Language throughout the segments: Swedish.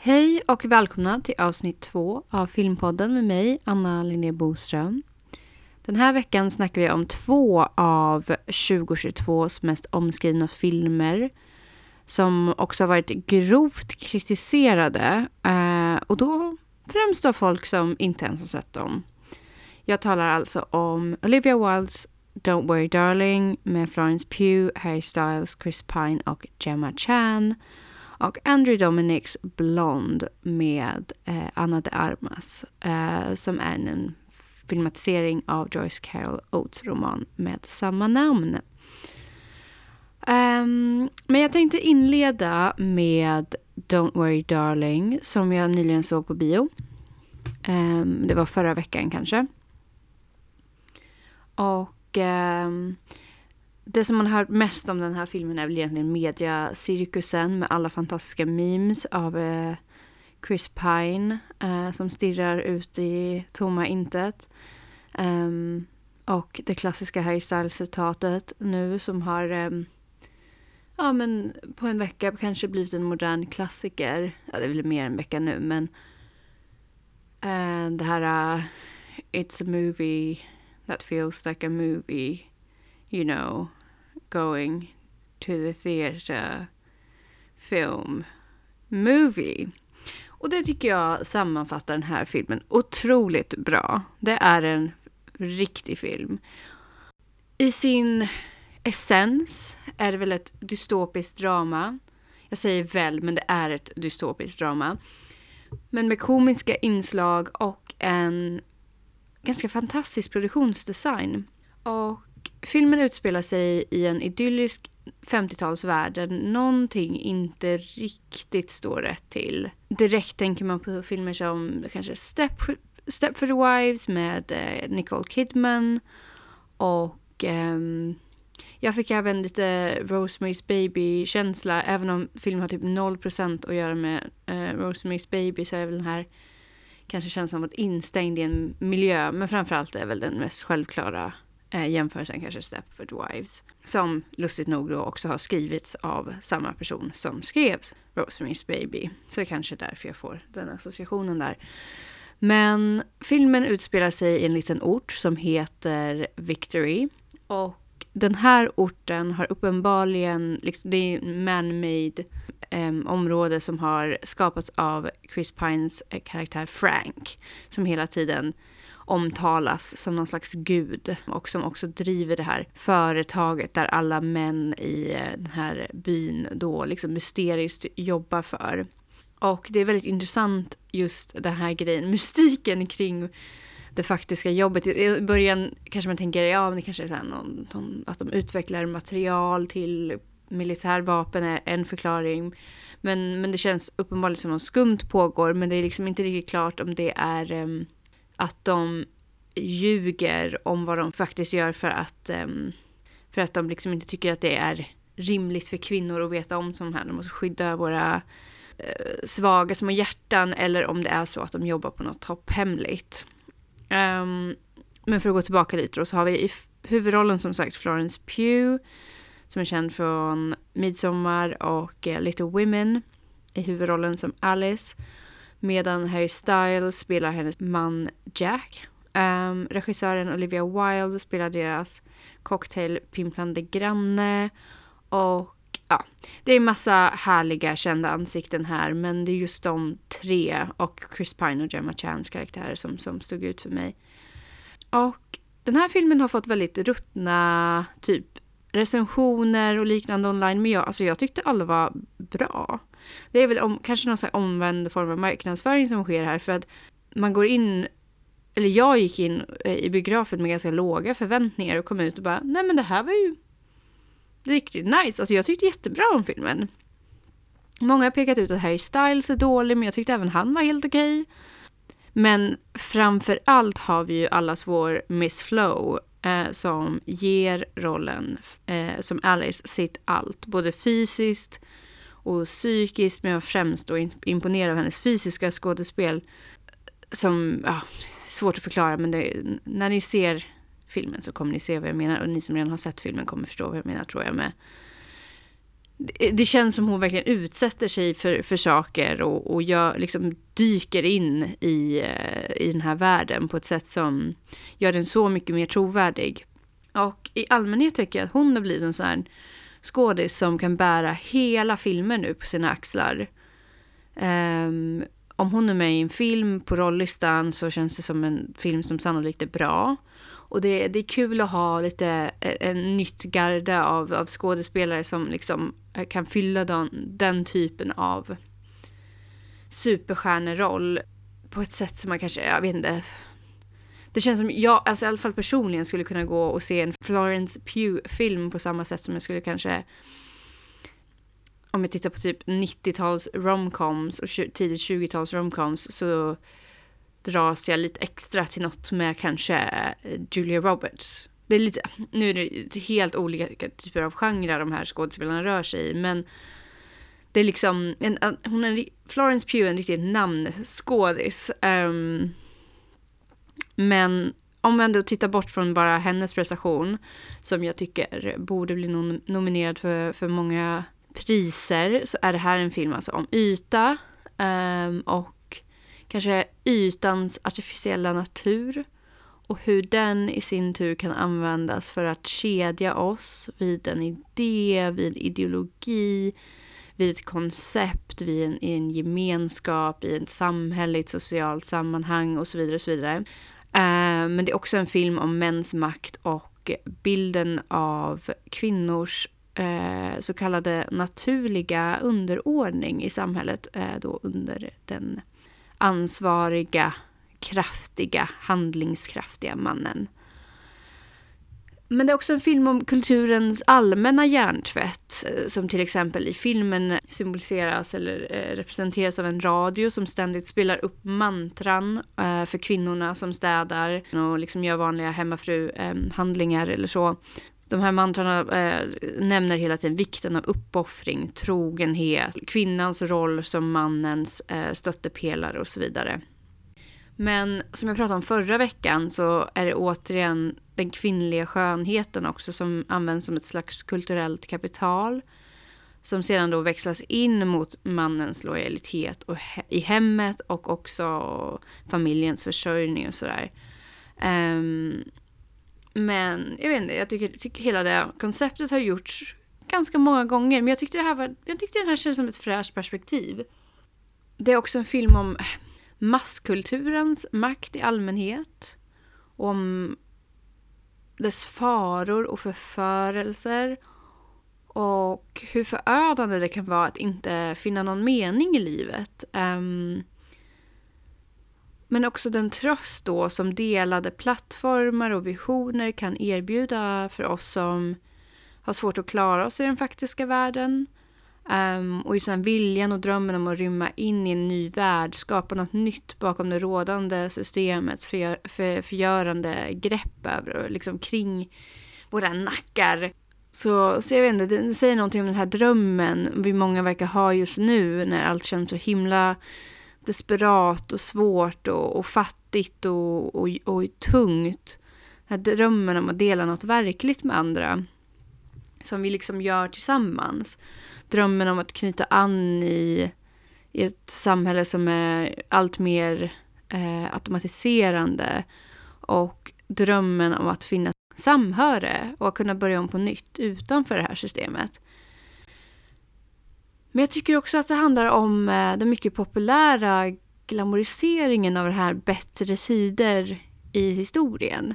Hej och välkomna till avsnitt två av Filmpodden med mig, Anna Linné Boström. Den här veckan snackar vi om två av 2022s mest omskrivna filmer som också har varit grovt kritiserade eh, och då främst av folk som inte ens har sett dem. Jag talar alltså om Olivia Wildes Don't Worry Darling med Florence Pugh, Harry Styles, Chris Pine och Gemma Chan och Andrew Dominics Blonde med eh, Anna de Armas eh, som är en filmatisering av Joyce Carol Oates roman med samma namn. Um, men jag tänkte inleda med Don't Worry Darling som jag nyligen såg på bio. Um, det var förra veckan kanske. Och um, det som man har hört mest om den här filmen är väl egentligen mediacirkusen med alla fantastiska memes av eh, Chris Pine eh, som stirrar ut i tomma intet. Um, och det klassiska Harry Styles-citatet nu som har um, ja, men på en vecka kanske blivit en modern klassiker. Ja, det är väl mer en vecka nu, men uh, det här uh, It's a movie that feels like a movie, you know, going to the theater film movie. Och det tycker jag sammanfattar den här filmen otroligt bra. Det är en riktig film. I sin essens är det väl ett dystopiskt drama. Jag säger väl, men det är ett dystopiskt drama. Men med komiska inslag och en ganska fantastisk produktionsdesign. Och filmen utspelar sig i en idyllisk 50-talsvärld där någonting inte riktigt står rätt till. Direkt tänker man på filmer som kanske Step, Step for the Wives med eh, Nicole Kidman och um, jag fick även lite Rosemary's Baby-känsla. Även om filmen har typ 0% att göra med uh, Rosemary's Baby så är väl den här kanske känslan av att instängd i en miljö. Men framförallt är väl den mest självklara eh, jämförelsen kanske Stepford Wives. Som lustigt nog då också har skrivits av samma person som skrev Rosemary's Baby. Så det kanske är därför jag får den associationen där. Men filmen utspelar sig i en liten ort som heter Victory. Och den här orten har uppenbarligen, liksom, det är man-made eh, område som har skapats av Chris Pines eh, karaktär Frank. Som hela tiden omtalas som någon slags gud och som också driver det här företaget där alla män i eh, den här byn då liksom mysteriskt jobbar för. Och det är väldigt intressant just den här grejen, mystiken kring det faktiska jobbet. I början kanske man tänker, ja men det kanske är så någon, någon, att de utvecklar material till militärvapen är en förklaring. Men, men det känns uppenbarligen som något skumt pågår. Men det är liksom inte riktigt klart om det är um, att de ljuger om vad de faktiskt gör för att, ehm, för att de liksom inte tycker att det är rimligt för kvinnor att veta om sånt här. De måste skydda våra eh, svaga små hjärtan. Eller om det är så att de jobbar på något topphemligt. Um, men för att gå tillbaka lite då så har vi i huvudrollen som sagt Florence Pugh som är känd från Midsommar och eh, Little Women i huvudrollen som Alice. Medan Harry Styles spelar hennes man Jack. Um, regissören Olivia Wilde spelar deras cocktailpimplande granne. Och ja, det är massa härliga kända ansikten här men det är just de tre och Chris Pine och Gemma Chans karaktärer som, som stod ut för mig. Och den här filmen har fått väldigt ruttna typ recensioner och liknande online men jag, alltså jag tyckte alla var bra. Det är väl om, kanske någon slags omvänd form av marknadsföring som sker här för att man går in eller jag gick in eh, i biografen med ganska låga förväntningar och kom ut och bara nej men det här var ju riktigt nice. Alltså jag tyckte jättebra om filmen. Många har pekat ut att Harry Styles är dålig, men jag tyckte även han var helt okej. Okay. Men framför allt har vi ju allas vår Miss Flow eh, som ger rollen eh, som Alice sitt allt, både fysiskt och psykiskt, men främst då imponerad av hennes fysiska skådespel. Som, ja, svårt att förklara, men det, när ni ser filmen så kommer ni se vad jag menar. Och ni som redan har sett filmen kommer förstå vad jag menar tror jag med. det, det känns som hon verkligen utsätter sig för, för saker och, och jag liksom dyker in i, eh, i den här världen på ett sätt som gör den så mycket mer trovärdig. Och i allmänhet tycker jag att hon har blivit en sån här skådis som kan bära hela filmen nu på sina axlar. Um, om hon är med i en film på rollistan så känns det som en film som sannolikt är bra. Och det, det är kul att ha lite e, en nytt garde av, av skådespelare som liksom eh, kan fylla den, den typen av superstjärneroll på ett sätt som man kanske, jag vet inte. Det känns som jag, alltså i alla fall personligen skulle kunna gå och se en Florence Pugh-film på samma sätt som jag skulle kanske om jag tittar på typ 90-tals romcoms och tidigt 20-tals romcoms så dras jag lite extra till något med kanske eh, Julia Roberts. Det är lite, nu är det helt olika typer av genrer de här skådespelarna rör sig i, men det är liksom, en, hon är, Florence Pugh är en riktig namnskådis. Um, men om man ändå tittar bort från bara hennes prestation, som jag tycker borde bli nom nominerad för, för många priser, så är det här en film alltså om yta um, och kanske ytans artificiella natur och hur den i sin tur kan användas för att kedja oss vid en idé, vid ideologi, vid ett koncept, vid en, i en gemenskap, i ett samhälle, i ett socialt sammanhang och så vidare. Och så vidare. Uh, men det är också en film om mäns makt och bilden av kvinnors uh, så kallade naturliga underordning i samhället uh, då under den ansvariga, kraftiga, handlingskraftiga mannen. Men det är också en film om kulturens allmänna hjärntvätt, eh, som till exempel i filmen symboliseras eller eh, representeras av en radio som ständigt spelar upp mantran eh, för kvinnorna som städar och liksom gör vanliga hemmafruhandlingar ehm, eller så. De här mantrarna nämner hela tiden vikten av uppoffring, trogenhet, kvinnans roll som mannens eh, stöttepelare och så vidare. Men som jag pratade om förra veckan så är det återigen den kvinnliga skönheten också som används som ett slags kulturellt kapital. Som sedan då växlas in mot mannens lojalitet och he i hemmet och också familjens försörjning och sådär. Um, men jag vet inte, jag tycker, tycker hela det konceptet har gjorts ganska många gånger. Men jag tyckte, det här var, jag tyckte den här kändes som ett fräscht perspektiv. Det är också en film om masskulturens makt i allmänhet. Om dess faror och förförelser. Och hur förödande det kan vara att inte finna någon mening i livet. Um, men också den tröst då som delade plattformar och visioner kan erbjuda för oss som har svårt att klara oss i den faktiska världen. Um, och just den här viljan och drömmen om att rymma in i en ny värld, skapa något nytt bakom det rådande systemets förgör, för, förgörande grepp över, liksom kring våra nackar. Så, så jag vet inte, det säger någonting om den här drömmen vi många verkar ha just nu när allt känns så himla desperat och svårt och, och fattigt och, och, och tungt. Den här drömmen om att dela något verkligt med andra. Som vi liksom gör tillsammans. Drömmen om att knyta an i, i ett samhälle som är allt mer eh, automatiserande. Och drömmen om att finna samhöre och att kunna börja om på nytt utanför det här systemet. Men jag tycker också att det handlar om eh, den mycket populära glamoriseringen av det här bättre sidor i historien.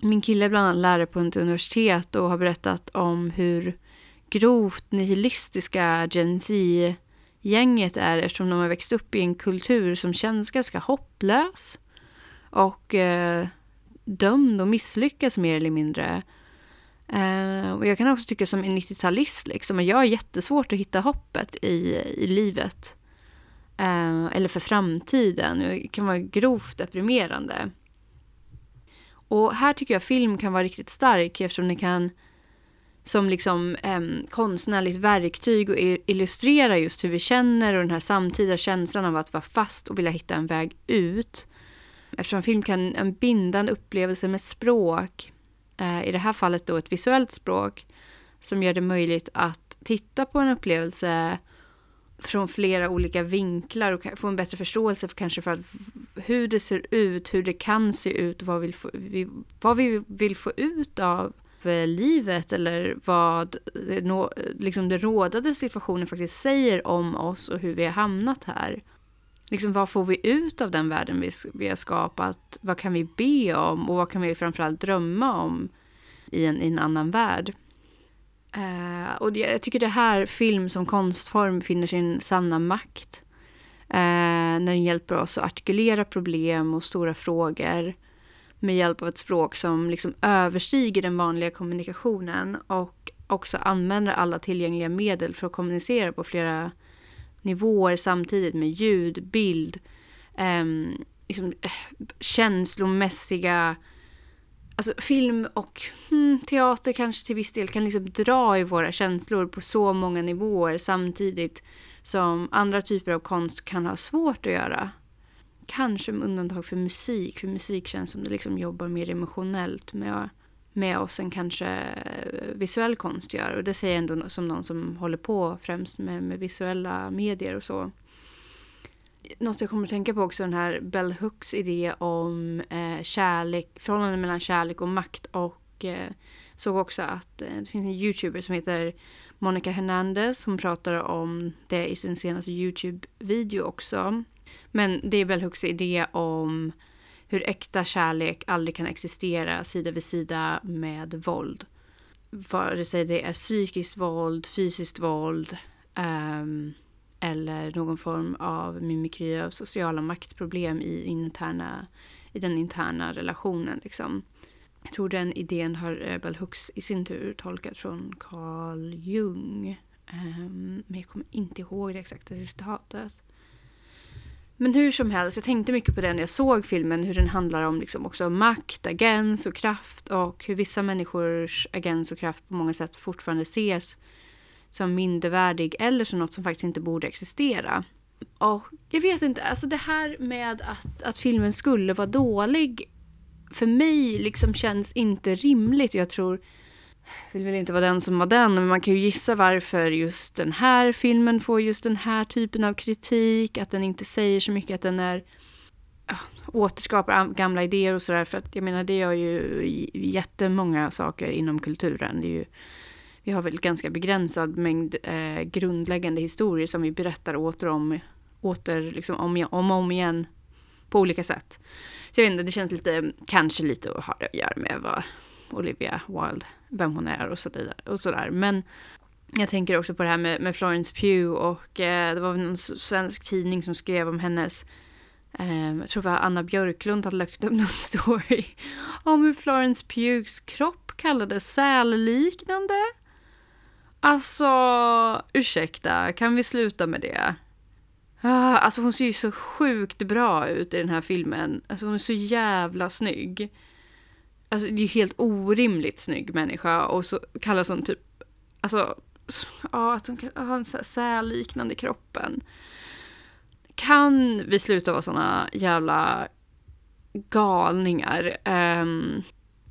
Min kille är bland annat lärare på ett universitet och har berättat om hur grovt nihilistiska Gen Z-gänget är eftersom de har växt upp i en kultur som känns ganska hopplös och eh, dömd och misslyckas mer eller mindre. Eh, och jag kan också tycka som en 90-talist, liksom, att jag har jättesvårt att hitta hoppet i, i livet. Eh, eller för framtiden. Det kan vara grovt deprimerande. Och här tycker jag film kan vara riktigt stark eftersom den kan som liksom eh, konstnärligt verktyg och illustrera just hur vi känner och den här samtida känslan av att vara fast och vilja hitta en väg ut. Eftersom film kan en bindande upplevelse med språk, Eh, i det här fallet då ett visuellt språk som gör det möjligt att titta på en upplevelse från flera olika vinklar och få en bättre förståelse för kanske för att hur det ser ut, hur det kan se ut, vad vi, få, vi, vad vi vill få ut av livet eller vad det, liksom den rådande situationen faktiskt säger om oss och hur vi har hamnat här. Liksom vad får vi ut av den världen vi, vi har skapat? Vad kan vi be om och vad kan vi framförallt drömma om i en, i en annan värld? Uh, och jag tycker det här film som konstform finner sin sanna makt. Uh, när den hjälper oss att artikulera problem och stora frågor med hjälp av ett språk som liksom överstiger den vanliga kommunikationen och också använder alla tillgängliga medel för att kommunicera på flera nivåer samtidigt med ljud, bild, ehm, liksom, eh, liksom, känslomässiga Alltså film och hmm, teater kanske till viss del kan liksom dra i våra känslor på så många nivåer samtidigt som andra typer av konst kan ha svårt att göra. Kanske med undantag för musik, för musik känns som det liksom jobbar mer emotionellt med, med oss än kanske eh, visuell konst gör. Och det säger jag ändå som någon som håller på främst med, med visuella medier och så. Något jag kommer att tänka på också är den här Bell Hooks idé om eh, kärlek, förhållanden mellan kärlek och makt och eh, såg också att eh, det finns en youtuber som heter Monica Hernandez. Hon pratar om det i sin senaste YouTube-video också. Men det är Bell Hooks idé om hur äkta kärlek aldrig kan existera sida vid sida med våld. Vare sig det är psykiskt våld, fysiskt våld um, eller någon form av mimikry av sociala maktproblem i, interna, i den interna relationen. Liksom. Jag tror den idén har eh, Bell Hooks i sin tur tolkat från Carl Jung. Um, men jag kommer inte ihåg det exakta citatet. Men hur som helst, jag tänkte mycket på det när jag såg filmen, hur den handlar om liksom också makt, agens och kraft och hur vissa människors agens och kraft på många sätt fortfarande ses som mindervärdig eller som något som faktiskt inte borde existera. Och jag vet inte, alltså det här med att, att filmen skulle vara dålig för mig liksom känns inte rimligt. Jag tror vill väl inte vara den som var den, men man kan ju gissa varför just den här filmen får just den här typen av kritik. Att den inte säger så mycket, att den är återskapar gamla idéer och sådär. För att jag menar, det gör ju jättemånga saker inom kulturen. Det är ju, vi har väl ganska begränsad mängd eh, grundläggande historier som vi berättar åter om, åter, liksom om, om och om igen på olika sätt. Så jag vet inte, det känns lite, kanske lite att ha det att göra med vad Olivia Wilde, vem hon är och sådär. Och så Men jag tänker också på det här med, med Florence Pugh och eh, det var en svensk tidning som skrev om hennes eh, jag tror det var Anna Björklund hade lagt upp någon story om hur Florence Pughs kropp kallades sälliknande. Alltså, ursäkta, kan vi sluta med det? Ah, alltså hon ser ju så sjukt bra ut i den här filmen. Alltså hon är så jävla snygg. Alltså det är ju helt orimligt snygg människa och så kallas hon typ, alltså, ja att hon har en sälliknande kroppen. Kan vi sluta vara såna jävla galningar? Um,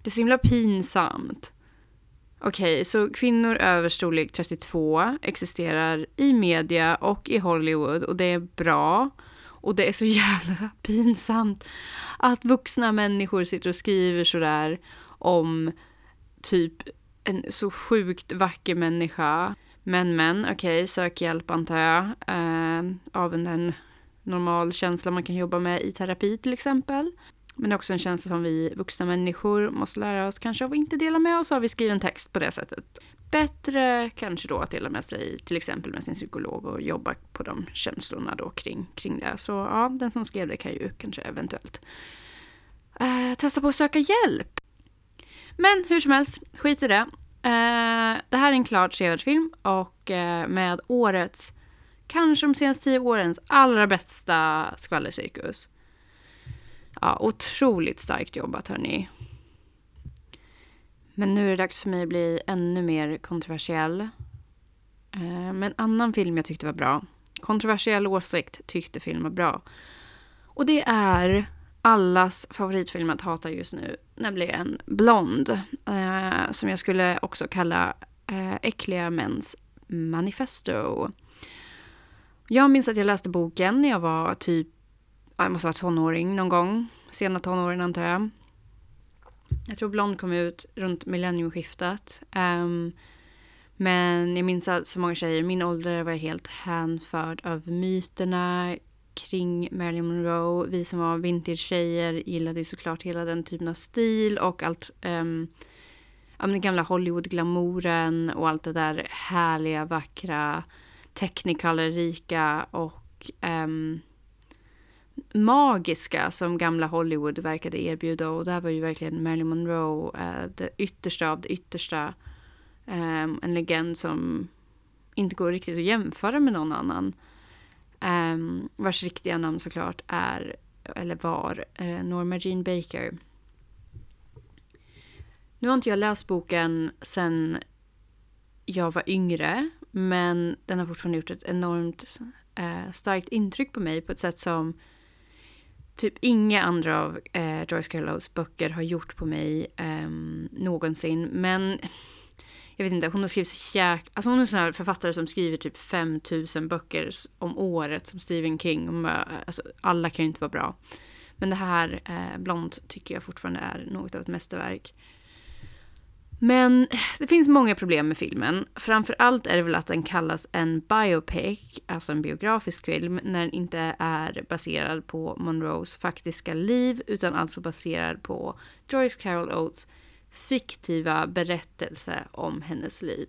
det är så himla pinsamt. Okej, okay, så kvinnor över storlek 32 existerar i media och i Hollywood och det är bra. Och det är så jävla pinsamt att vuxna människor sitter och skriver sådär om typ en så sjukt vacker människa. Men men, okej, okay, sök hjälp antar jag. Eh, av en normal känsla man kan jobba med i terapi till exempel. Men det är också en känsla som vi vuxna människor måste lära oss kanske av att inte dela med oss av i skriven text på det sättet bättre kanske då att dela med sig till exempel med sin psykolog och jobba på de känslorna då kring, kring det. Så ja, den som skrev det kan ju kanske eventuellt eh, testa på att söka hjälp. Men hur som helst, skit i det. Eh, det här är en klart sevärd film och eh, med årets, kanske de senaste tio årens allra bästa skvallercirkus. Ja, otroligt starkt jobbat hörni. Men nu är det dags för mig att bli ännu mer kontroversiell. Eh, men en annan film jag tyckte var bra. Kontroversiell åsikt tyckte film var bra. Och det är allas favoritfilm att hata just nu, nämligen Blond. Eh, som jag skulle också kalla eh, äckliga mäns Manifesto. Jag minns att jag läste boken när jag var typ, jag måste vara tonåring någon gång, sena tonåren antar jag. Jag tror Blond kom ut runt millenniumskiftet. Um, men jag minns att så många tjejer i min ålder var helt hänförd av myterna kring Marilyn Monroe. Vi som var vintage-tjejer gillade ju såklart hela den typen av stil och allt um, ja, den gamla Hollywood-glamouren och allt det där härliga, vackra, technicolor-rika och um, magiska som gamla Hollywood verkade erbjuda. Och där var ju verkligen Marilyn Monroe eh, det yttersta av det yttersta. Eh, en legend som inte går riktigt att jämföra med någon annan. Eh, vars riktiga namn såklart är, eller var, eh, Norma Jean Baker. Nu har inte jag läst boken sen jag var yngre, men den har fortfarande gjort ett enormt eh, starkt intryck på mig på ett sätt som typ inga andra av eh, Joyce Carol's böcker har gjort på mig eh, någonsin. Men jag vet inte, hon har skrivit så jäk... Alltså hon är en sån här författare som skriver typ 5000 böcker om året som Stephen King. Och bara, alltså, alla kan ju inte vara bra. Men det här, eh, Blond, tycker jag fortfarande är något av ett mästerverk. Men det finns många problem med filmen. Framför allt är det väl att den kallas en biopic, alltså en biografisk film, när den inte är baserad på Monroes faktiska liv, utan alltså baserad på Joyce Carol Oates fiktiva berättelse om hennes liv.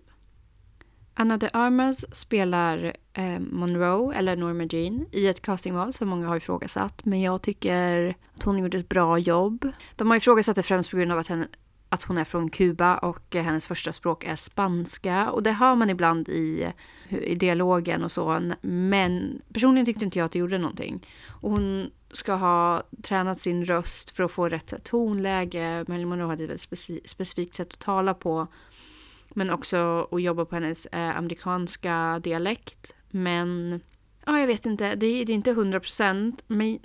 Anna de Armas spelar eh, Monroe, eller Norma Jean, i ett castingval som många har ifrågasatt. Men jag tycker att hon gjorde ett bra jobb. De har ifrågasatt det främst på grund av att, henne, att hon är från Kuba och hennes första språk är spanska. Och det hör man ibland i, i dialogen och så. Men personligen tyckte inte jag att det gjorde någonting. Och hon ska ha tränat sin röst för att få rätt tonläge. Marilyn Monroe hade ett väldigt specifikt sätt att tala på. Men också att jobba på hennes eh, amerikanska dialekt. Men, ja jag vet inte, det, det är inte hundra procent. Men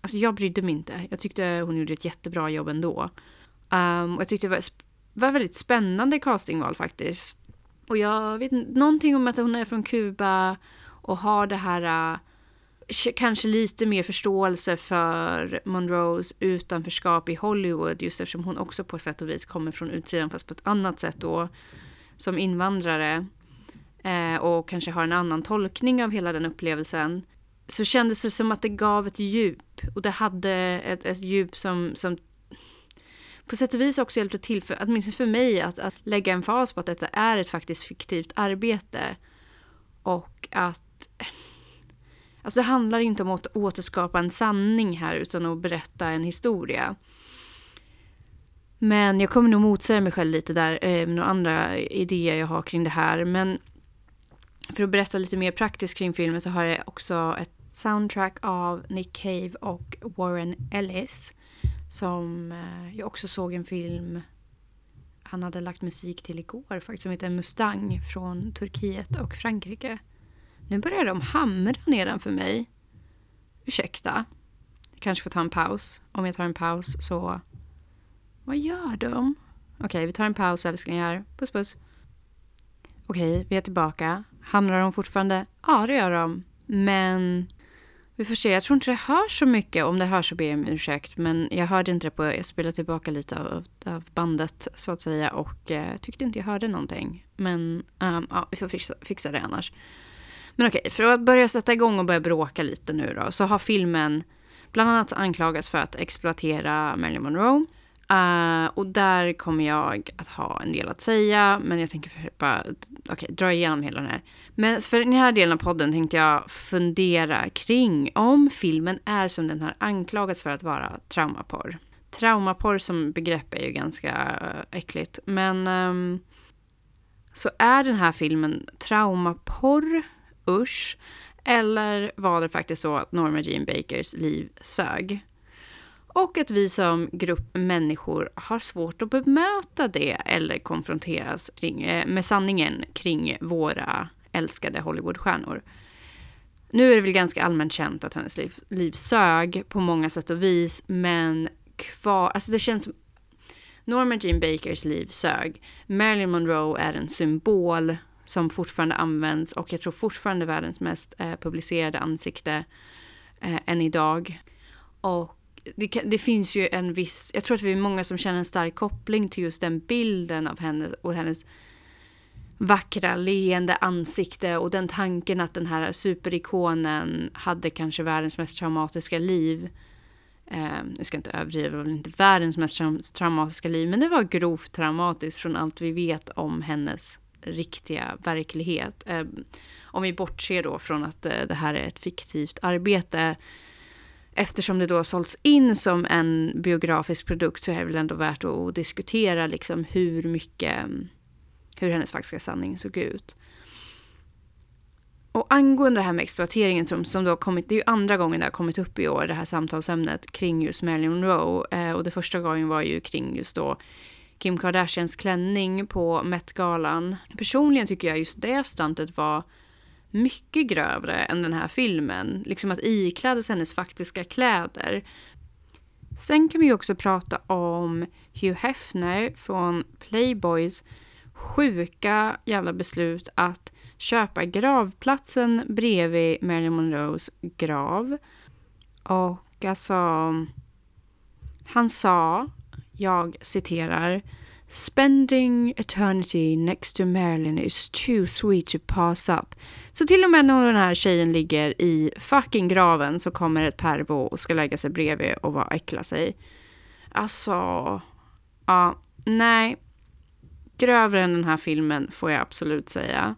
alltså jag brydde mig inte. Jag tyckte hon gjorde ett jättebra jobb ändå. Um, och jag tyckte det var, var väldigt spännande castingval faktiskt. Och jag vet någonting om att hon är från Kuba och har det här uh, kanske lite mer förståelse för Monroes utanförskap i Hollywood just eftersom hon också på sätt och vis kommer från utsidan fast på ett annat sätt då som invandrare eh, och kanske har en annan tolkning av hela den upplevelsen så kändes det som att det gav ett djup och det hade ett, ett djup som, som på sätt och vis också hjälpte till, för, åtminstone för mig, att, att lägga en fas på att detta är ett faktiskt fiktivt arbete. Och att Alltså det handlar inte om att återskapa en sanning här utan att berätta en historia. Men jag kommer nog motsäga mig själv lite där eh, med några andra idéer jag har kring det här. Men för att berätta lite mer praktiskt kring filmen så har jag också ett soundtrack av Nick Cave och Warren Ellis. Som eh, jag också såg en film han hade lagt musik till igår faktiskt som heter Mustang från Turkiet och Frankrike. Nu börjar de hamra nedanför mig. Ursäkta. Jag kanske får ta en paus. Om jag tar en paus så... Vad gör de? Okej, okay, vi tar en paus älsklingar. Puss puss. Okej, okay, vi är tillbaka. Hamrar de fortfarande? Ja, det gör de. Men vi får se. Jag tror inte det hörs så mycket. Om det hörs så ber jag om ursäkt. Men jag hörde inte det på... Jag spelade tillbaka lite av, av bandet så att säga. Och eh, tyckte inte jag hörde någonting. Men um, ja, vi får fixa, fixa det annars. Men okej, för att börja sätta igång och börja bråka lite nu då, så har filmen bland annat anklagats för att exploatera Marilyn Monroe. Uh, och där kommer jag att ha en del att säga, men jag tänker bara okay, dra igenom hela den här. Men för den här delen av podden tänkte jag fundera kring om filmen är som den har anklagats för att vara traumaporr. Traumaporr som begrepp är ju ganska eh, äckligt, men um, så är den här filmen traumaporr usch. Eller var det faktiskt så att Norma Jean Bakers liv sög? Och att vi som grupp människor har svårt att bemöta det eller konfronteras kring, eh, med sanningen kring våra älskade Hollywoodstjärnor. Nu är det väl ganska allmänt känt att hennes liv, liv sög på många sätt och vis, men kvar, alltså det känns som Norma Jean Bakers liv sög. Marilyn Monroe är en symbol som fortfarande används och jag tror fortfarande världens mest eh, publicerade ansikte eh, än idag. Och det, det, finns ju en viss, jag tror att vi är många som känner en stark koppling till just den bilden av henne och hennes vackra leende ansikte och den tanken att den här superikonen hade kanske världens mest traumatiska liv. Eh, nu ska jag inte överdriva, det var inte världens mest traumatiska liv, men det var grovt traumatiskt från allt vi vet om hennes riktiga verklighet. Eh, om vi bortser då från att eh, det här är ett fiktivt arbete eftersom det då sålts in som en biografisk produkt så är det väl ändå värt att diskutera liksom hur mycket, mm, hur hennes faktiska sanning såg ut. Och angående det här med exploateringen som, som då kommit, det är ju andra gången det har kommit upp i år, det här samtalsämnet kring just Marilyn Monroe. Eh, och det första gången var ju kring just då Kim Kardashians klänning på Met-galan. Personligen tycker jag just det stuntet var mycket grövre än den här filmen. Liksom att iklädas hennes faktiska kläder. Sen kan vi också prata om Hugh Hefner från Playboys sjuka jävla beslut att köpa gravplatsen bredvid Marilyn Monroes grav. Och alltså, han sa, jag citerar, Spending eternity next to Marilyn is too sweet to pass up. Så till och med när den här tjejen ligger i fucking graven så kommer ett pervo och ska lägga sig bredvid och bara äckla sig. Alltså, ja, nej. Grövre än den här filmen får jag absolut säga.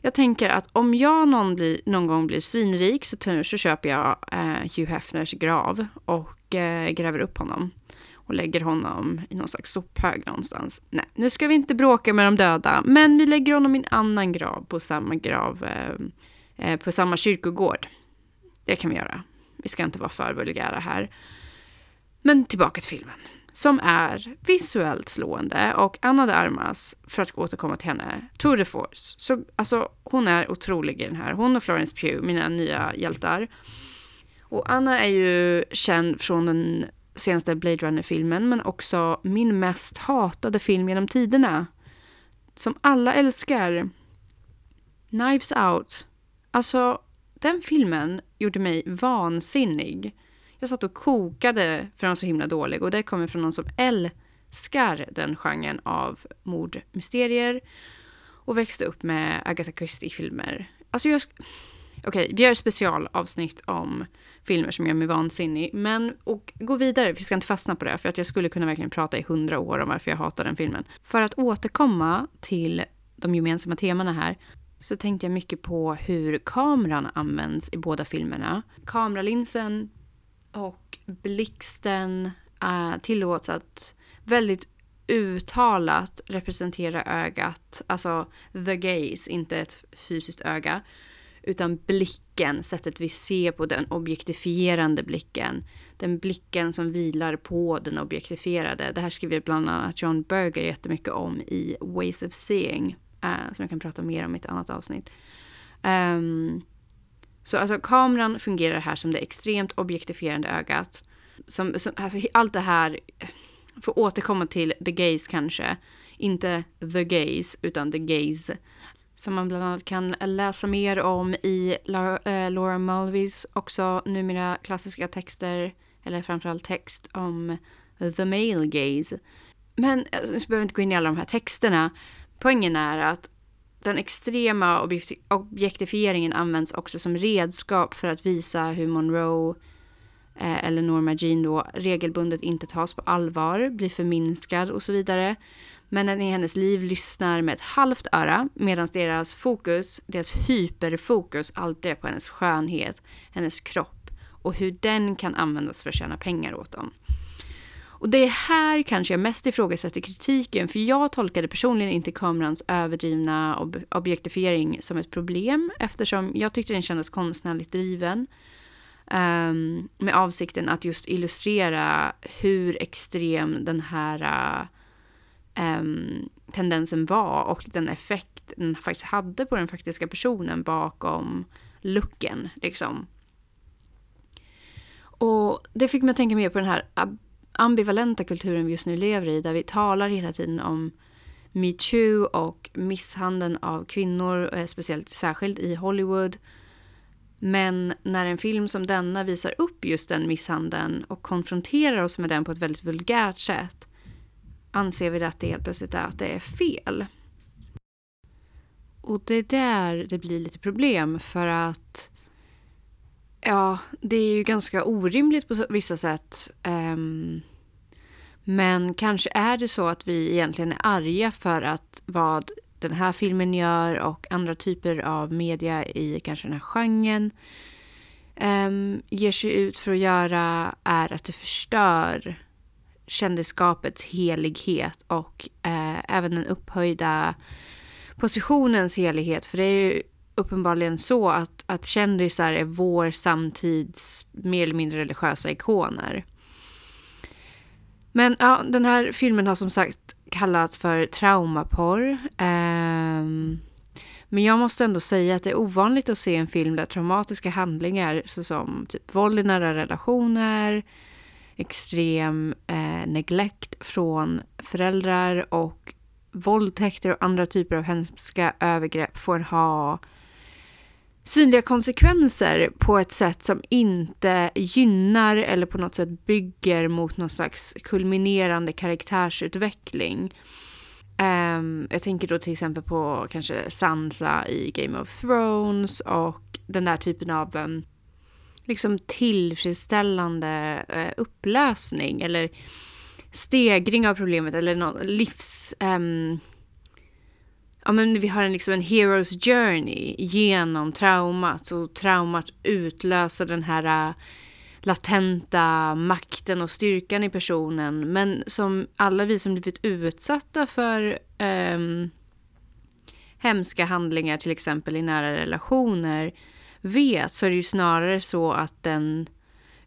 Jag tänker att om jag någon, blir, någon gång blir svinrik så, så köper jag eh, Hugh Hefners grav och eh, gräver upp honom och lägger honom i någon slags sophög någonstans. Nej, nu ska vi inte bråka med de döda, men vi lägger honom i en annan grav på samma grav, eh, eh, på samma kyrkogård. Det kan vi göra. Vi ska inte vara för vulgära här. Men tillbaka till filmen. Som är visuellt slående och Anna de Armas, för att återkomma till henne, Tour de Force. Så, alltså, hon är otrolig i den här. Hon och Florence Pugh, mina nya hjältar. Och Anna är ju känd från den senaste Blade Runner-filmen, men också min mest hatade film genom tiderna. Som alla älskar. Knives Out. Alltså, den filmen gjorde mig vansinnig. Jag satt och kokade för den var så himla dålig och det kommer från någon som älskar den genren av mordmysterier och växte upp med Agatha Christie-filmer. Alltså jag... Okej, okay, vi gör ett specialavsnitt om filmer som gör mig vansinnig. Men, och gå vidare, vi ska inte fastna på det, för att jag skulle kunna verkligen prata i hundra år om varför jag hatar den filmen. För att återkomma till de gemensamma temana här, så tänkte jag mycket på hur kameran används i båda filmerna. Kameralinsen och blixten äh, tillåts att väldigt uttalat representera ögat, alltså the gaze, inte ett fysiskt öga, utan blicken, sättet vi ser på den objektifierande blicken. Den blicken som vilar på den objektifierade. Det här skriver bland annat John Berger jättemycket om i Ways of Seeing, uh, som jag kan prata mer om i ett annat avsnitt. Um, så alltså kameran fungerar här som det extremt objektifierande ögat. Som, som, alltså, allt det här, eh, för återkomma till the gaze kanske, inte the gaze utan the gaze som man bland annat kan läsa mer om i eh, Laura, Mulveys också numera klassiska texter, eller framförallt text om the male gaze. Men eh, nu behöver vi inte gå in i alla de här texterna. Poängen är att den extrema objektifieringen används också som redskap för att visa hur Monroe eh, eller Norma Jean då regelbundet inte tas på allvar, blir förminskad och så vidare. Männen i hennes liv lyssnar med ett halvt öra medan deras fokus, deras hyperfokus alltid är på hennes skönhet, hennes kropp och hur den kan användas för att tjäna pengar åt dem. Och det är här kanske jag mest ifrågasätter kritiken, för jag tolkade personligen inte kamerans överdrivna ob objektifiering som ett problem, eftersom jag tyckte den kändes konstnärligt driven. Um, med avsikten att just illustrera hur extrem den här uh, um, tendensen var och den effekt den faktiskt hade på den faktiska personen bakom looken. Liksom. Och det fick mig att tänka mer på den här ambivalenta kulturen vi just nu lever i, där vi talar hela tiden om metoo och misshandeln av kvinnor, eh, speciellt särskilt i Hollywood. Men när en film som denna visar upp just den misshandeln och konfronterar oss med den på ett väldigt vulgärt sätt anser vi att det helt plötsligt är att det är fel. Och det är där det blir lite problem för att ja, det är ju ganska orimligt på vissa sätt. Um, men kanske är det så att vi egentligen är arga för att vad den här filmen gör och andra typer av media i kanske den här genren um, ger sig ut för att göra är att det förstör kändisskapets helighet och eh, även den upphöjda positionens helighet. För det är ju uppenbarligen så att, att kändisar är vår samtids mer eller mindre religiösa ikoner. Men ja, den här filmen har som sagt kallats för traumaporr. Um, men jag måste ändå säga att det är ovanligt att se en film där traumatiska handlingar såsom typ våld i nära relationer, extrem eh, neglect från föräldrar och våldtäkter och andra typer av hemska övergrepp får ha synliga konsekvenser på ett sätt som inte gynnar eller på något sätt bygger mot någon slags kulminerande karaktärsutveckling. Um, jag tänker då till exempel på kanske Sansa i Game of Thrones och den där typen av um, liksom tillfredsställande eh, upplösning eller stegring av problemet eller någon livs... Um, ja, men vi har en, liksom en hero's journey genom traumat och traumat utlöser den här uh, latenta makten och styrkan i personen. Men som alla vi som blivit utsatta för um, hemska handlingar, till exempel i nära relationer, vet så är det ju snarare så att den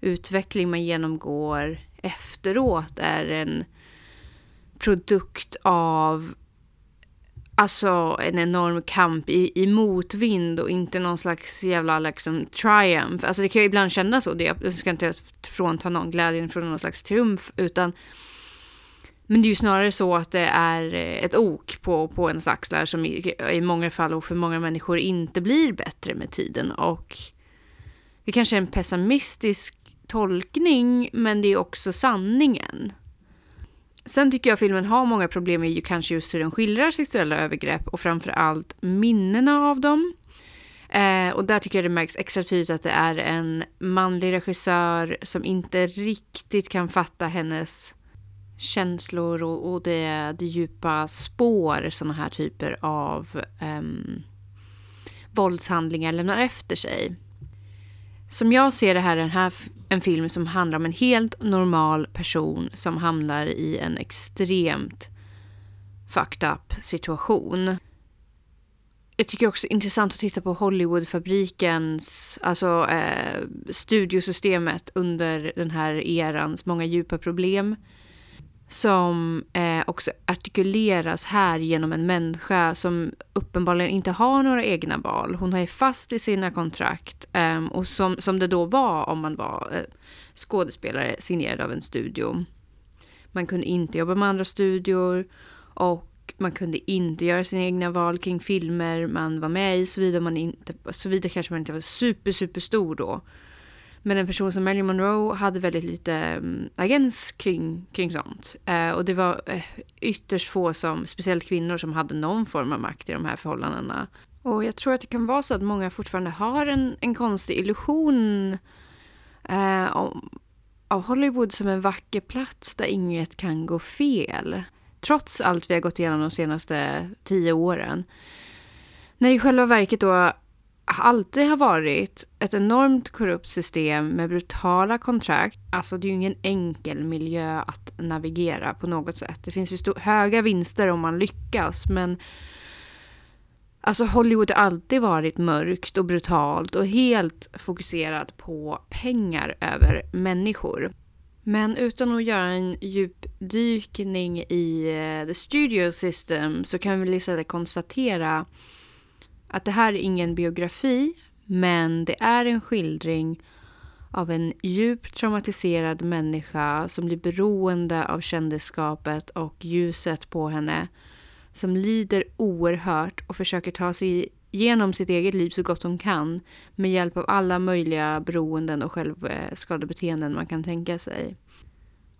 utveckling man genomgår efteråt är en produkt av alltså en enorm kamp i, i motvind och inte någon slags jävla liksom triumph. Alltså det kan ju ibland kännas så, det, jag ska inte frånta någon glädjen från någon slags triumf, utan men det är ju snarare så att det är eh, ett ok på, på ens axlar som i, i många fall och för många människor inte blir bättre med tiden. Och det kanske är en pessimistisk tolkning, men det är också sanningen. Sen tycker jag filmen har många problem med ju kanske just hur den skildrar sexuella övergrepp och framför allt minnena av dem. Eh, och där tycker jag det märks extra tydligt att det är en manlig regissör som inte riktigt kan fatta hennes känslor och, och det, det djupa spår sådana här typer av um, våldshandlingar lämnar efter sig. Som jag ser det här är den här en film som handlar om en helt normal person som hamnar i en extremt fucked up situation. Jag tycker också det är intressant att titta på Hollywoodfabrikens, alltså eh, studiosystemet under den här erans många djupa problem som eh, också artikuleras här genom en människa som uppenbarligen inte har några egna val. Hon är fast i sina kontrakt eh, och som, som det då var om man var eh, skådespelare signerad av en studio. Man kunde inte jobba med andra studior och man kunde inte göra sina egna val kring filmer man var med i såvida man inte, såvida kanske man inte var super, super stor då. Men en person som Marilyn Monroe hade väldigt lite mm, agens kring, kring sånt. Eh, och det var eh, ytterst få, som, speciellt kvinnor, som hade någon form av makt i de här förhållandena. Och jag tror att det kan vara så att många fortfarande har en, en konstig illusion eh, om, av Hollywood som en vacker plats där inget kan gå fel. Trots allt vi har gått igenom de senaste tio åren. När i själva verket då alltid har varit ett enormt korrupt system med brutala kontrakt. Alltså det är ju ingen enkel miljö att navigera på något sätt. Det finns ju höga vinster om man lyckas men Alltså Hollywood har alltid varit mörkt och brutalt och helt fokuserat på pengar över människor. Men utan att göra en djupdykning i eh, the studio system så kan vi istället konstatera att det här är ingen biografi, men det är en skildring av en djupt traumatiserad människa som blir beroende av kändisskapet och ljuset på henne som lider oerhört och försöker ta sig igenom sitt eget liv så gott hon kan med hjälp av alla möjliga beroenden och självskadebeteenden man kan tänka sig.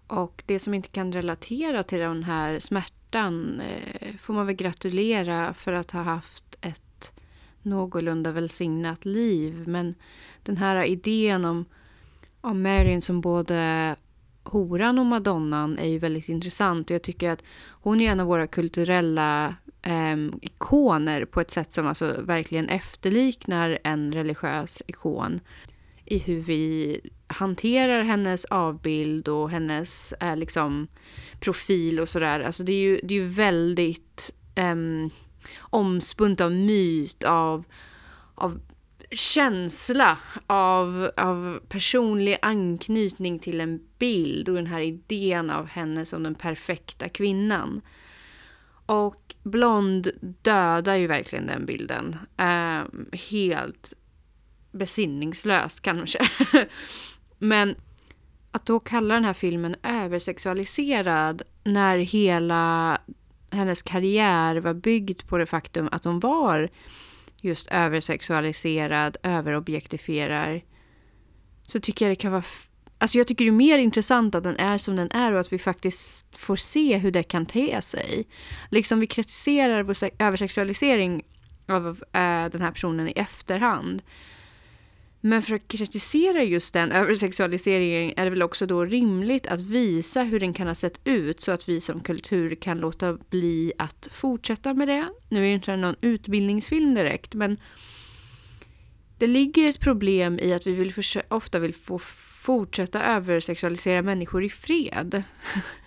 Och det som inte kan relatera till den här smärtan eh, får man väl gratulera för att ha haft ett någorlunda välsignat liv. Men den här idén om, om Marion som både horan och madonnan är ju väldigt intressant. Och jag tycker att hon är en av våra kulturella eh, ikoner på ett sätt som alltså verkligen efterliknar en religiös ikon i hur vi hanterar hennes avbild och hennes eh, liksom, profil och sådär. Alltså det är ju, det är ju väldigt eh, omspunt av myt, av, av känsla, av, av personlig anknytning till en bild och den här idén av henne som den perfekta kvinnan. Och Blond dödar ju verkligen den bilden. Eh, helt besinningslöst kanske. Men att då kalla den här filmen översexualiserad när hela hennes karriär var byggd på det faktum att hon var just översexualiserad, överobjektifierar. Så tycker jag det kan vara... Alltså jag tycker det är mer intressant att den är som den är och att vi faktiskt får se hur det kan te sig. Liksom vi kritiserar vår översexualisering av äh, den här personen i efterhand. Men för att kritisera just den översexualiseringen är det väl också då rimligt att visa hur den kan ha sett ut så att vi som kultur kan låta bli att fortsätta med det. Nu är det inte någon utbildningsfilm direkt, men det ligger ett problem i att vi vill ofta vill få fortsätta översexualisera människor i fred.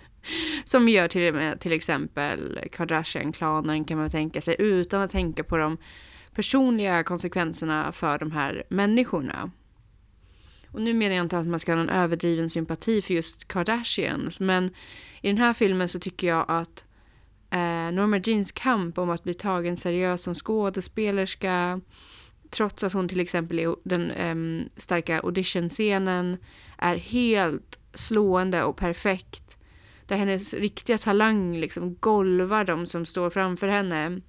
Som vi gör till, med till exempel Kardashian-klanen kan man tänka sig utan att tänka på de personliga konsekvenserna för de här människorna. Och nu menar jag inte att man ska ha någon överdriven sympati för just Kardashians, men i den här filmen så tycker jag att eh, Norma Jeans kamp om att bli tagen seriöst som skådespelerska, trots att hon till exempel i den eh, starka auditionscenen är helt slående och perfekt, där hennes riktiga talang liksom golvar de som står framför henne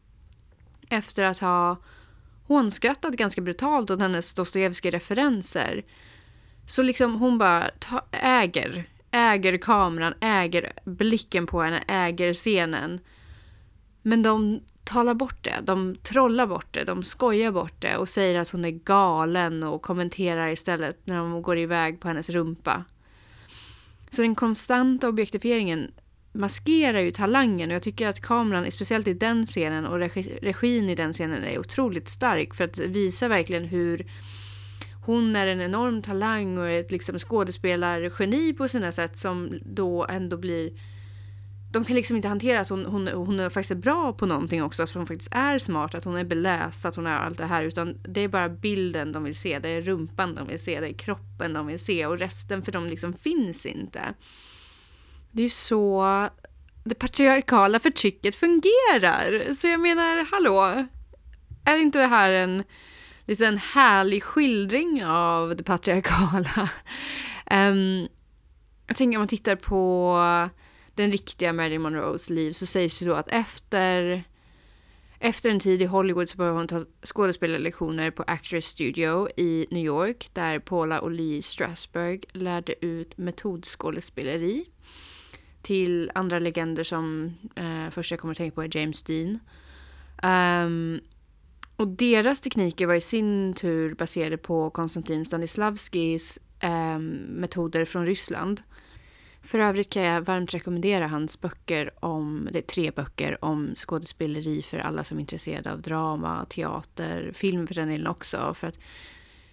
efter att ha hånskrattat ganska brutalt åt hennes Dostojevskij-referenser. Så liksom hon bara ta, äger, äger kameran, äger blicken på henne, äger scenen. Men de talar bort det, de trollar bort det, de skojar bort det och säger att hon är galen och kommenterar istället när de går iväg på hennes rumpa. Så den konstanta objektifieringen maskerar ju talangen och jag tycker att kameran, speciellt i den scenen och regi, regin i den scenen är otroligt stark för att visa verkligen hur hon är en enorm talang och ett liksom skådespelargeni på sina sätt som då ändå blir de kan liksom inte hantera att hon, hon, hon är faktiskt bra på någonting också, att hon faktiskt är smart, att hon är beläst, att hon är allt det här, utan det är bara bilden de vill se, det är rumpan de vill se, det är kroppen de vill se och resten för dem liksom finns inte. Det är ju så det patriarkala förtrycket fungerar. Så jag menar, hallå? Är inte det här en liten härlig skildring av det patriarkala? Um, jag tänker om man tittar på den riktiga Marilyn Monroes liv så sägs det då att efter efter en tid i Hollywood så började hon ta skådespelarlektioner på Actors Studio i New York där Paula och Lee Strasberg lärde ut metodskådespeleri till andra legender som eh, först jag kommer att tänka på är James Dean. Um, och deras tekniker var i sin tur baserade på Konstantin Stanislavskis eh, metoder från Ryssland. För övrigt kan jag varmt rekommendera hans böcker om, det är tre böcker om skådespeleri för alla som är intresserade av drama, teater, film för den delen också. För att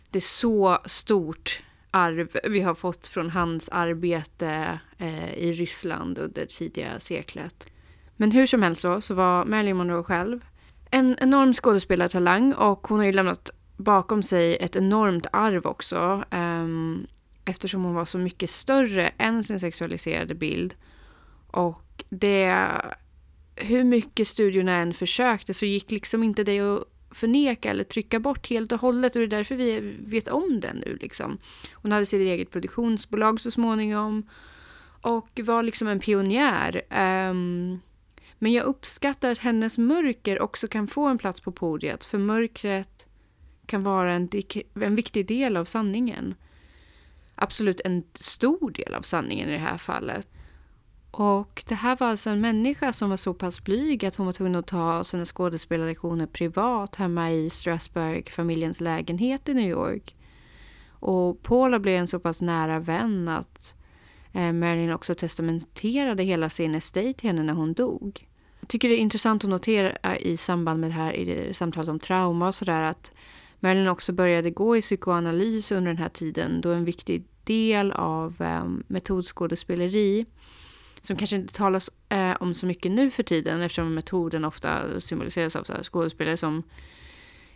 det är så stort arv vi har fått från hans arbete eh, i Ryssland under tidiga seklet. Men hur som helst så, så var Marilyn Monroe själv en enorm skådespelartalang och hon har ju lämnat bakom sig ett enormt arv också. Eh, eftersom hon var så mycket större än sin sexualiserade bild. Och det... Hur mycket studiorna än försökte så gick liksom inte det att förneka eller trycka bort helt och hållet och det är därför vi vet om den nu liksom. Hon hade sitt eget produktionsbolag så småningom och var liksom en pionjär. Um, Men jag uppskattar att hennes mörker också kan få en plats på podiet, för mörkret kan vara en, en viktig del av sanningen. Absolut en stor del av sanningen i det här fallet. Och det här var alltså en människa som var så pass blyg att hon var tvungen att ta sina skådespelarlektioner privat hemma i Strasberg, familjens lägenhet i New York. Och Paula blev en så pass nära vän att eh, Marilyn också testamenterade hela sin estate till henne när hon dog. Jag tycker det är intressant att notera i samband med det här i samtalet om trauma och sådär att Marilyn också började gå i psykoanalys under den här tiden då en viktig del av eh, metodskådespeleri som kanske inte talas eh, om så mycket nu för tiden eftersom metoden ofta symboliseras av så skådespelare som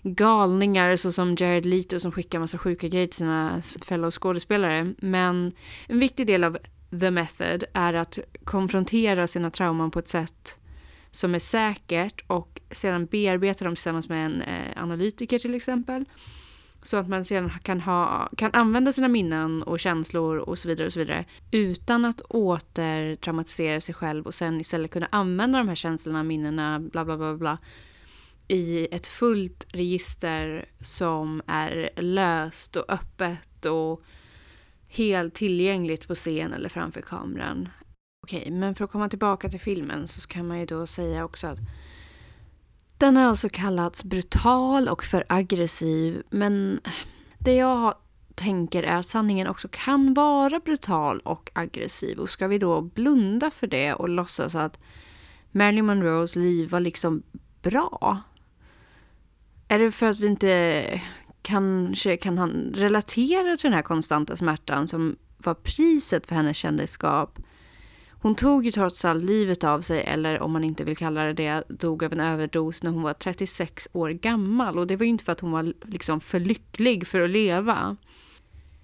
galningar såsom Jared Leto som skickar massa sjuka grejer till sina fellow skådespelare. Men en viktig del av the method är att konfrontera sina trauman på ett sätt som är säkert och sedan bearbeta dem tillsammans med en eh, analytiker till exempel. Så att man sedan kan, ha, kan använda sina minnen och känslor och så vidare och så vidare utan att återtraumatisera sig själv och sen istället kunna använda de här känslorna, minnena, bla bla bla bla i ett fullt register som är löst och öppet och helt tillgängligt på scen eller framför kameran. Okej, men för att komma tillbaka till filmen så kan man ju då säga också att den har alltså kallats brutal och för aggressiv, men det jag tänker är att sanningen också kan vara brutal och aggressiv. Och ska vi då blunda för det och låtsas att Marilyn Monroes liv var liksom bra? Är det för att vi inte kanske kan han relatera till den här konstanta smärtan som var priset för hennes kändisskap? Hon tog ju trots allt livet av sig, eller om man inte vill kalla det det, dog av en överdos när hon var 36 år gammal. Och det var ju inte för att hon var liksom för lycklig för att leva.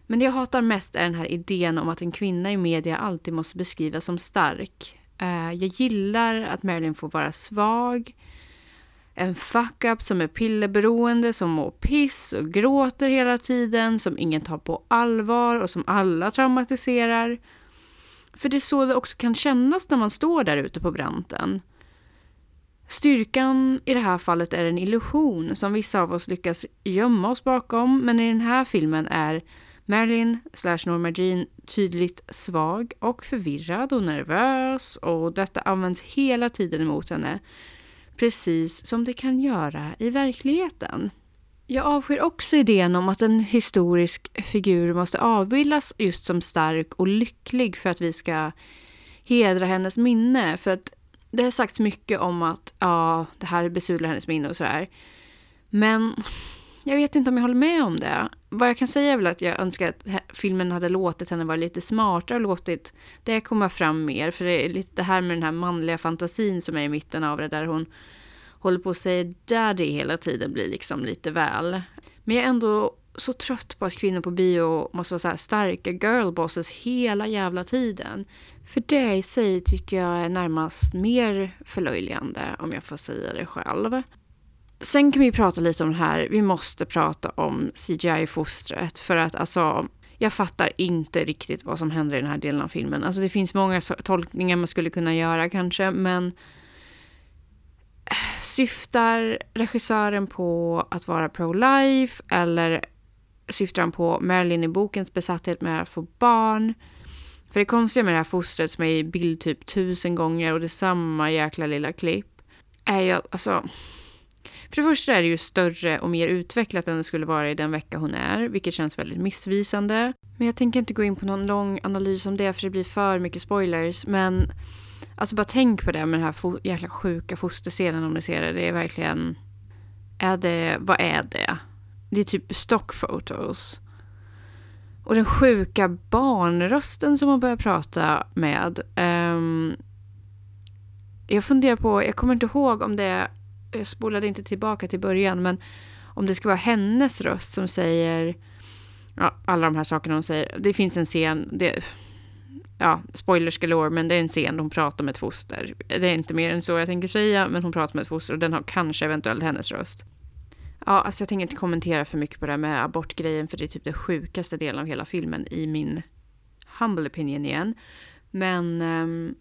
Men det jag hatar mest är den här idén om att en kvinna i media alltid måste beskrivas som stark. Eh, jag gillar att Marilyn får vara svag, en fuck-up som är pillerberoende, som mår piss och gråter hela tiden, som ingen tar på allvar och som alla traumatiserar. För det är så det också kan kännas när man står där ute på branten. Styrkan i det här fallet är en illusion som vissa av oss lyckas gömma oss bakom, men i den här filmen är Marilyn slash Norma Jean tydligt svag och förvirrad och nervös och detta används hela tiden emot henne. Precis som det kan göra i verkligheten. Jag avskyr också idén om att en historisk figur måste avbildas just som stark och lycklig för att vi ska hedra hennes minne. För att det har sagts mycket om att ja, det här besudlar hennes minne och sådär. Men jag vet inte om jag håller med om det. Vad jag kan säga är väl att jag önskar att filmen hade låtit henne vara lite smartare och låtit det komma fram mer. För det är lite det här med den här manliga fantasin som är i mitten av det där hon håller på att säga daddy hela tiden blir liksom lite väl. Men jag är ändå så trött på att kvinnor på bio måste vara så här starka girlbosses hela jävla tiden. För det i sig tycker jag är närmast mer förlöjligande om jag får säga det själv. Sen kan vi prata lite om det här, vi måste prata om CGI-fostret för att alltså jag fattar inte riktigt vad som händer i den här delen av filmen. Alltså det finns många tolkningar man skulle kunna göra kanske men syftar regissören på att vara pro-life eller syftar han på Marilyn i bokens besatthet med att få barn? För det konstiga med det här fostret som är i bild typ tusen gånger och det är samma jäkla lilla klipp är ju alltså för det första är det ju större och mer utvecklat än det skulle vara i den vecka hon är, vilket känns väldigt missvisande. Men jag tänker inte gå in på någon lång analys om det, för det blir för mycket spoilers. Men alltså bara tänk på det med den här jäkla sjuka fosterscenen om ni ser det. Det är verkligen... Är det... Vad är det? Det är typ stock photos. Och den sjuka barnrösten som hon börjar prata med. Um, jag funderar på, jag kommer inte ihåg om det jag spolade inte tillbaka till början, men om det ska vara hennes röst som säger ja, alla de här sakerna hon säger. Det finns en scen, det, ja, spoilers galore, men det är en scen där hon pratar med ett foster. Det är inte mer än så jag tänker säga, men hon pratar med ett foster och den har kanske eventuellt hennes röst. Ja, alltså jag tänker inte kommentera för mycket på det här med abortgrejen, för det är typ den sjukaste delen av hela filmen i min humble opinion igen. Men um,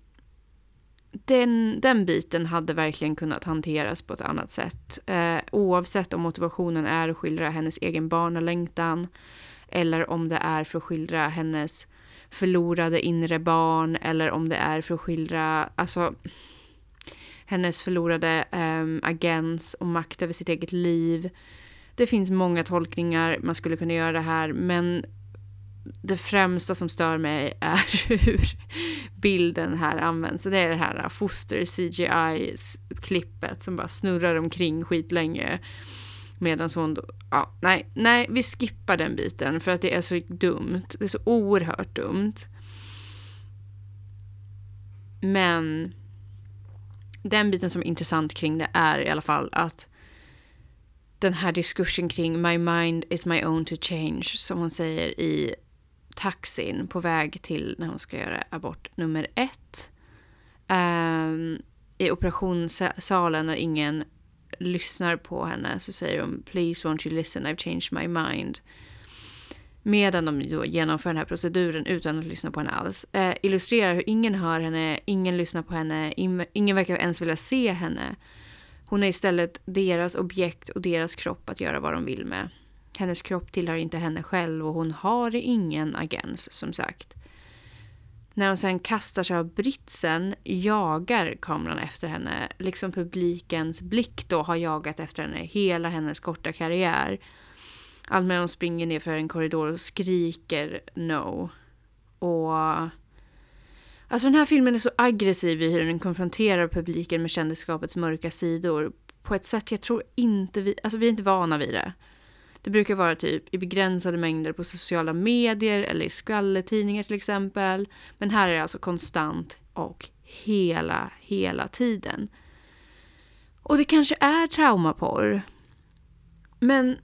den, den biten hade verkligen kunnat hanteras på ett annat sätt. Eh, oavsett om motivationen är att skildra hennes egen barnalängtan eller om det är för att skildra hennes förlorade inre barn eller om det är för att skildra alltså, hennes förlorade um, agens och makt över sitt eget liv. Det finns många tolkningar man skulle kunna göra här men det främsta som stör mig är hur bilden här används. Det är det här äh, foster CGI-klippet som bara snurrar omkring skitlänge. Medan hon då, ja, nej, nej, vi skippar den biten för att det är så dumt. Det är så oerhört dumt. Men den biten som är intressant kring det är i alla fall att den här diskursen kring my mind is my own to change som hon säger i taxin på väg till när hon ska göra abort nummer ett. Um, I operationssalen när ingen lyssnar på henne så säger hon “Please won't you listen, I've changed my mind”. Medan de då genomför den här proceduren utan att lyssna på henne alls. Eh, illustrerar hur ingen hör henne, ingen lyssnar på henne, ingen verkar ens vilja se henne. Hon är istället deras objekt och deras kropp att göra vad de vill med. Hennes kropp tillhör inte henne själv och hon har ingen agens som sagt. När hon sen kastar sig av britsen jagar kameran efter henne, liksom publikens blick då har jagat efter henne hela hennes korta karriär. Allt medan hon springer ner för en korridor och skriker no. Och... Alltså den här filmen är så aggressiv i hur den konfronterar publiken med kändisskapets mörka sidor. På ett sätt jag tror inte vi, alltså vi är inte vana vid det. Det brukar vara typ i begränsade mängder på sociala medier eller i skvallertidningar till exempel. Men här är det alltså konstant och hela, hela tiden. Och det kanske är traumaporr. Men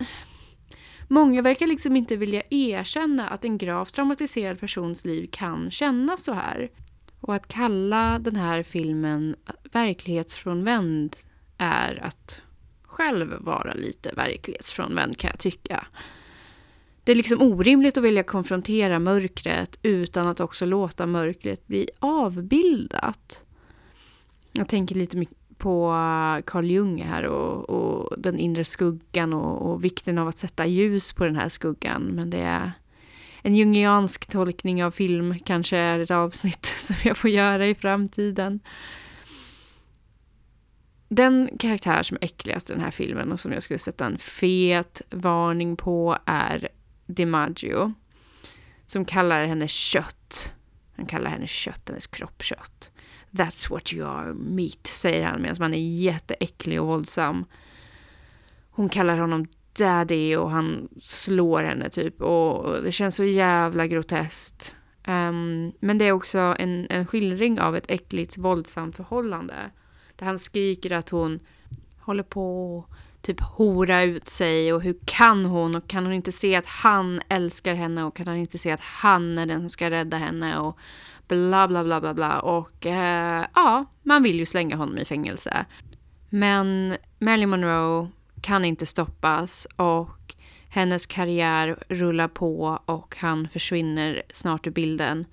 många verkar liksom inte vilja erkänna att en gravt traumatiserad persons liv kan kännas så här. Och att kalla den här filmen verklighetsfrånvänd är att själv vara lite verklighetsfrånvänd kan jag tycka. Det är liksom orimligt att vilja konfrontera mörkret utan att också låta mörkret bli avbildat. Jag tänker lite på eh, Carl Jung här och, och den inre skuggan och, och, vikten av att sätta ljus på den här skuggan. Men det är en jungiansk tolkning av film kanske är ett avsnitt som jag får göra i framtiden. Den karaktär som är äckligast i den här filmen och som jag skulle sätta en fet varning på är DiMaggio. Som kallar henne kött. Han kallar henne kött, hennes kroppkött. That's what you are, meat, säger han medan han är jätteäcklig och våldsam. Hon kallar honom daddy och han slår henne typ och det känns så jävla groteskt. Um, men det är också en, en skildring av ett äckligt våldsamt förhållande. Där han skriker att hon håller på att typ hora ut sig och hur kan hon och kan hon inte se att han älskar henne och kan han inte se att han är den som ska rädda henne och bla bla bla bla bla och eh, ja, man vill ju slänga honom i fängelse. Men Marilyn Monroe kan inte stoppas och hennes karriär rullar på och han försvinner snart ur bilden.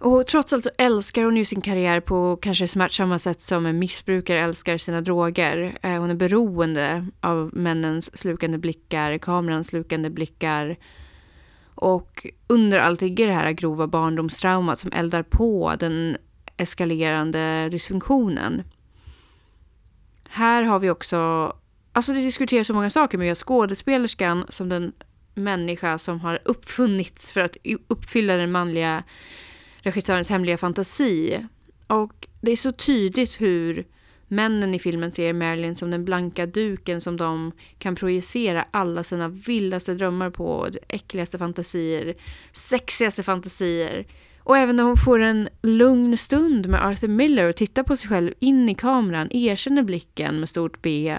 Och trots allt så älskar hon ju sin karriär på kanske smärtsamma sätt som en missbrukare älskar sina droger. Eh, hon är beroende av männens slukande blickar, kamerans slukande blickar. Och under allt ligger det här grova barndomstraumat som eldar på den eskalerande dysfunktionen. Här har vi också, alltså det diskuteras så många saker, men vi har skådespelerskan som den människa som har uppfunnits för att uppfylla den manliga regissörens hemliga fantasi. Och det är så tydligt hur männen i filmen ser Marilyn som den blanka duken som de kan projicera alla sina vildaste drömmar på, äckligaste fantasier, sexigaste fantasier. Och även när hon får en lugn stund med Arthur Miller och tittar på sig själv in i kameran, erkänner blicken med stort B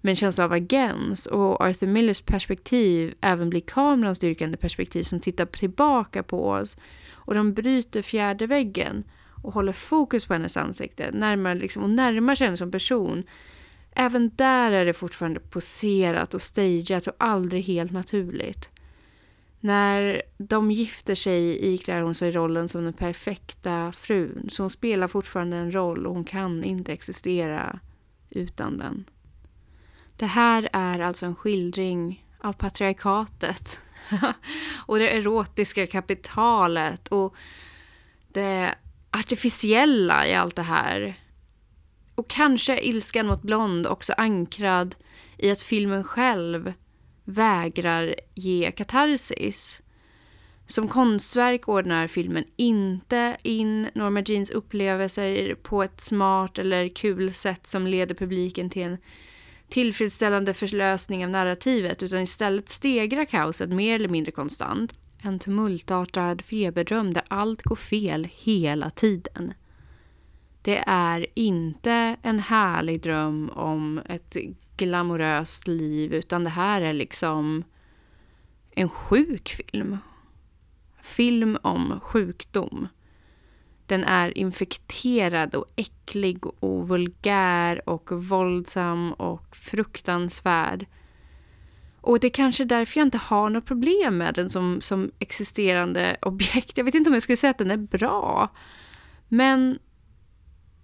med en känsla av agens och Arthur Millers perspektiv även blir kamerans dyrkande perspektiv som tittar tillbaka på oss och de bryter fjärde väggen och håller fokus på hennes ansikte Närmar liksom, och närmar sig henne som person. Även där är det fortfarande poserat och stageat och aldrig helt naturligt. När de gifter sig iklär hon sig rollen som den perfekta frun. Så hon spelar fortfarande en roll och hon kan inte existera utan den. Det här är alltså en skildring av patriarkatet. och det erotiska kapitalet och det artificiella i allt det här. Och kanske är ilskan mot Blond också ankrad i att filmen själv vägrar ge katarsis. Som konstverk ordnar filmen inte in Norma Jeans upplevelser på ett smart eller kul sätt som leder publiken till en tillfredsställande förlösning av narrativet utan istället stegrar kaoset mer eller mindre konstant. En tumultartad feberdröm där allt går fel hela tiden. Det är inte en härlig dröm om ett glamoröst liv utan det här är liksom en sjuk film. Film om sjukdom. Den är infekterad och äcklig och vulgär och våldsam och fruktansvärd. Och det är kanske därför jag inte har något problem med den som, som existerande objekt. Jag vet inte om jag skulle säga att den är bra. Men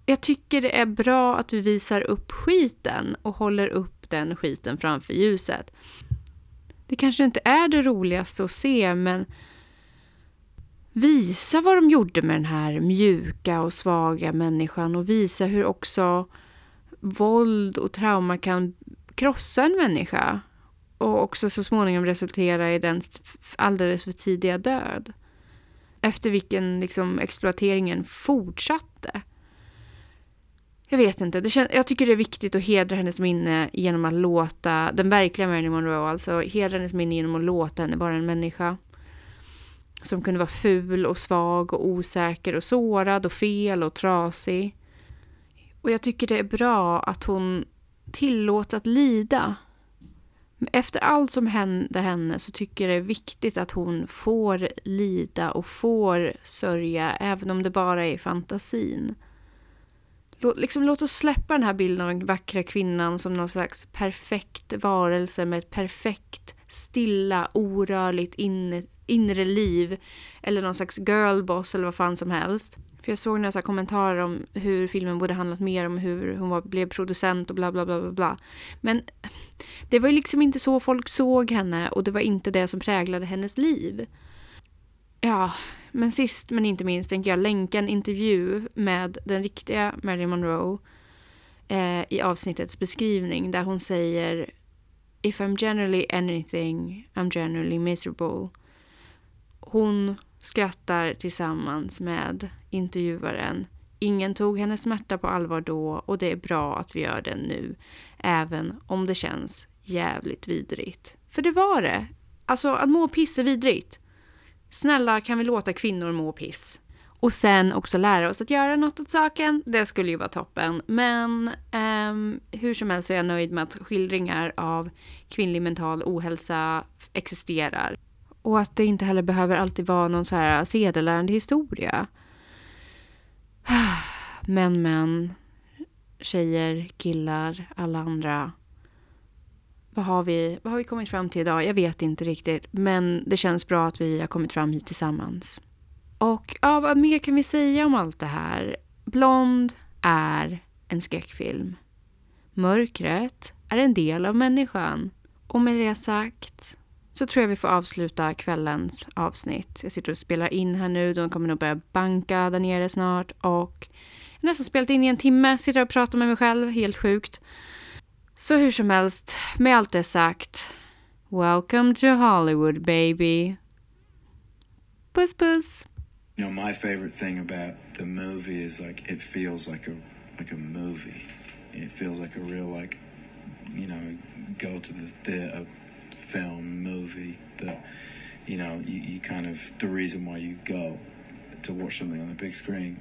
jag tycker det är bra att vi visar upp skiten och håller upp den skiten framför ljuset. Det kanske inte är det roligaste att se, men visa vad de gjorde med den här mjuka och svaga människan och visa hur också våld och trauma kan krossa en människa och också så småningom resultera i den alldeles för tidiga död. Efter vilken liksom exploateringen fortsatte. Jag vet inte. Det kän- jag tycker det är viktigt att hedra hennes minne genom att låta den verkliga Marilyn Monroe, alltså hedra hennes minne genom att låta henne vara en människa. Som kunde vara ful och svag och osäker och sårad och fel och trasig. Och jag tycker det är bra att hon tillåts att lida. Efter allt som hände henne så tycker jag det är viktigt att hon får lida och får sörja, även om det bara är i fantasin. Låt, liksom, låt oss släppa den här bilden av den vackra kvinnan som någon slags perfekt varelse med ett perfekt, stilla, orörligt inne, inre liv. Eller någon slags girlboss eller vad fan som helst. För jag såg några kommentarer om hur filmen borde handlat mer om hur hon var, blev producent och bla bla bla bla bla. Men det var ju liksom inte så folk såg henne och det var inte det som präglade hennes liv. Ja, men sist men inte minst tänker jag länka en intervju med den riktiga Marilyn Monroe eh, i avsnittets beskrivning där hon säger If I'm generally anything, I'm generally miserable. Hon skrattar tillsammans med intervjuaren. Ingen tog hennes smärta på allvar då och det är bra att vi gör det nu. Även om det känns jävligt vidrigt. För det var det. Alltså att må piss är vidrigt. Snälla kan vi låta kvinnor må piss? Och sen också lära oss att göra något åt saken. Det skulle ju vara toppen. Men um, hur som helst så är jag nöjd med att skildringar av kvinnlig mental ohälsa existerar. Och att det inte heller behöver alltid vara någon så här sedelärande historia. Men, men. Tjejer, killar, alla andra. Vad har, vi, vad har vi kommit fram till idag? Jag vet inte riktigt. Men det känns bra att vi har kommit fram hit tillsammans. Och ja, vad mer kan vi säga om allt det här? Blond är en skräckfilm. Mörkret är en del av människan. Och med det sagt så tror jag vi får avsluta kvällens avsnitt. Jag sitter och spelar in här nu. De kommer nog börja banka där nere snart. Och jag har nästan spelat in i en timme. Sitter och pratar med mig själv. Helt sjukt. Så hur som helst, med allt det sagt. Welcome to Hollywood baby. Puss puss. You know, my favorite thing about the movie is like it feels like a like a movie. It feels like a real like you know go to the theater film movie that you know you, you kind of the reason why you go to watch something on the big screen.